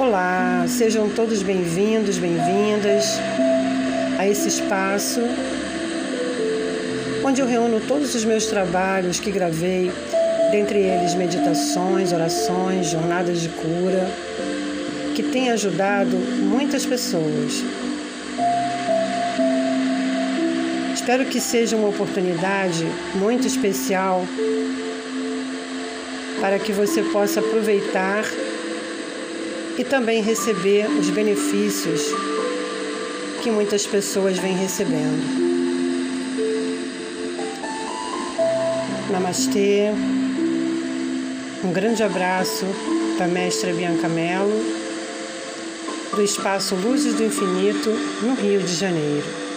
Olá, sejam todos bem-vindos, bem-vindas a esse espaço onde eu reúno todos os meus trabalhos que gravei, dentre eles meditações, orações, jornadas de cura, que têm ajudado muitas pessoas. Espero que seja uma oportunidade muito especial para que você possa aproveitar e também receber os benefícios que muitas pessoas vêm recebendo. Namastê. Um grande abraço da mestra Bianca Mello, do espaço Luzes do Infinito, no Rio de Janeiro.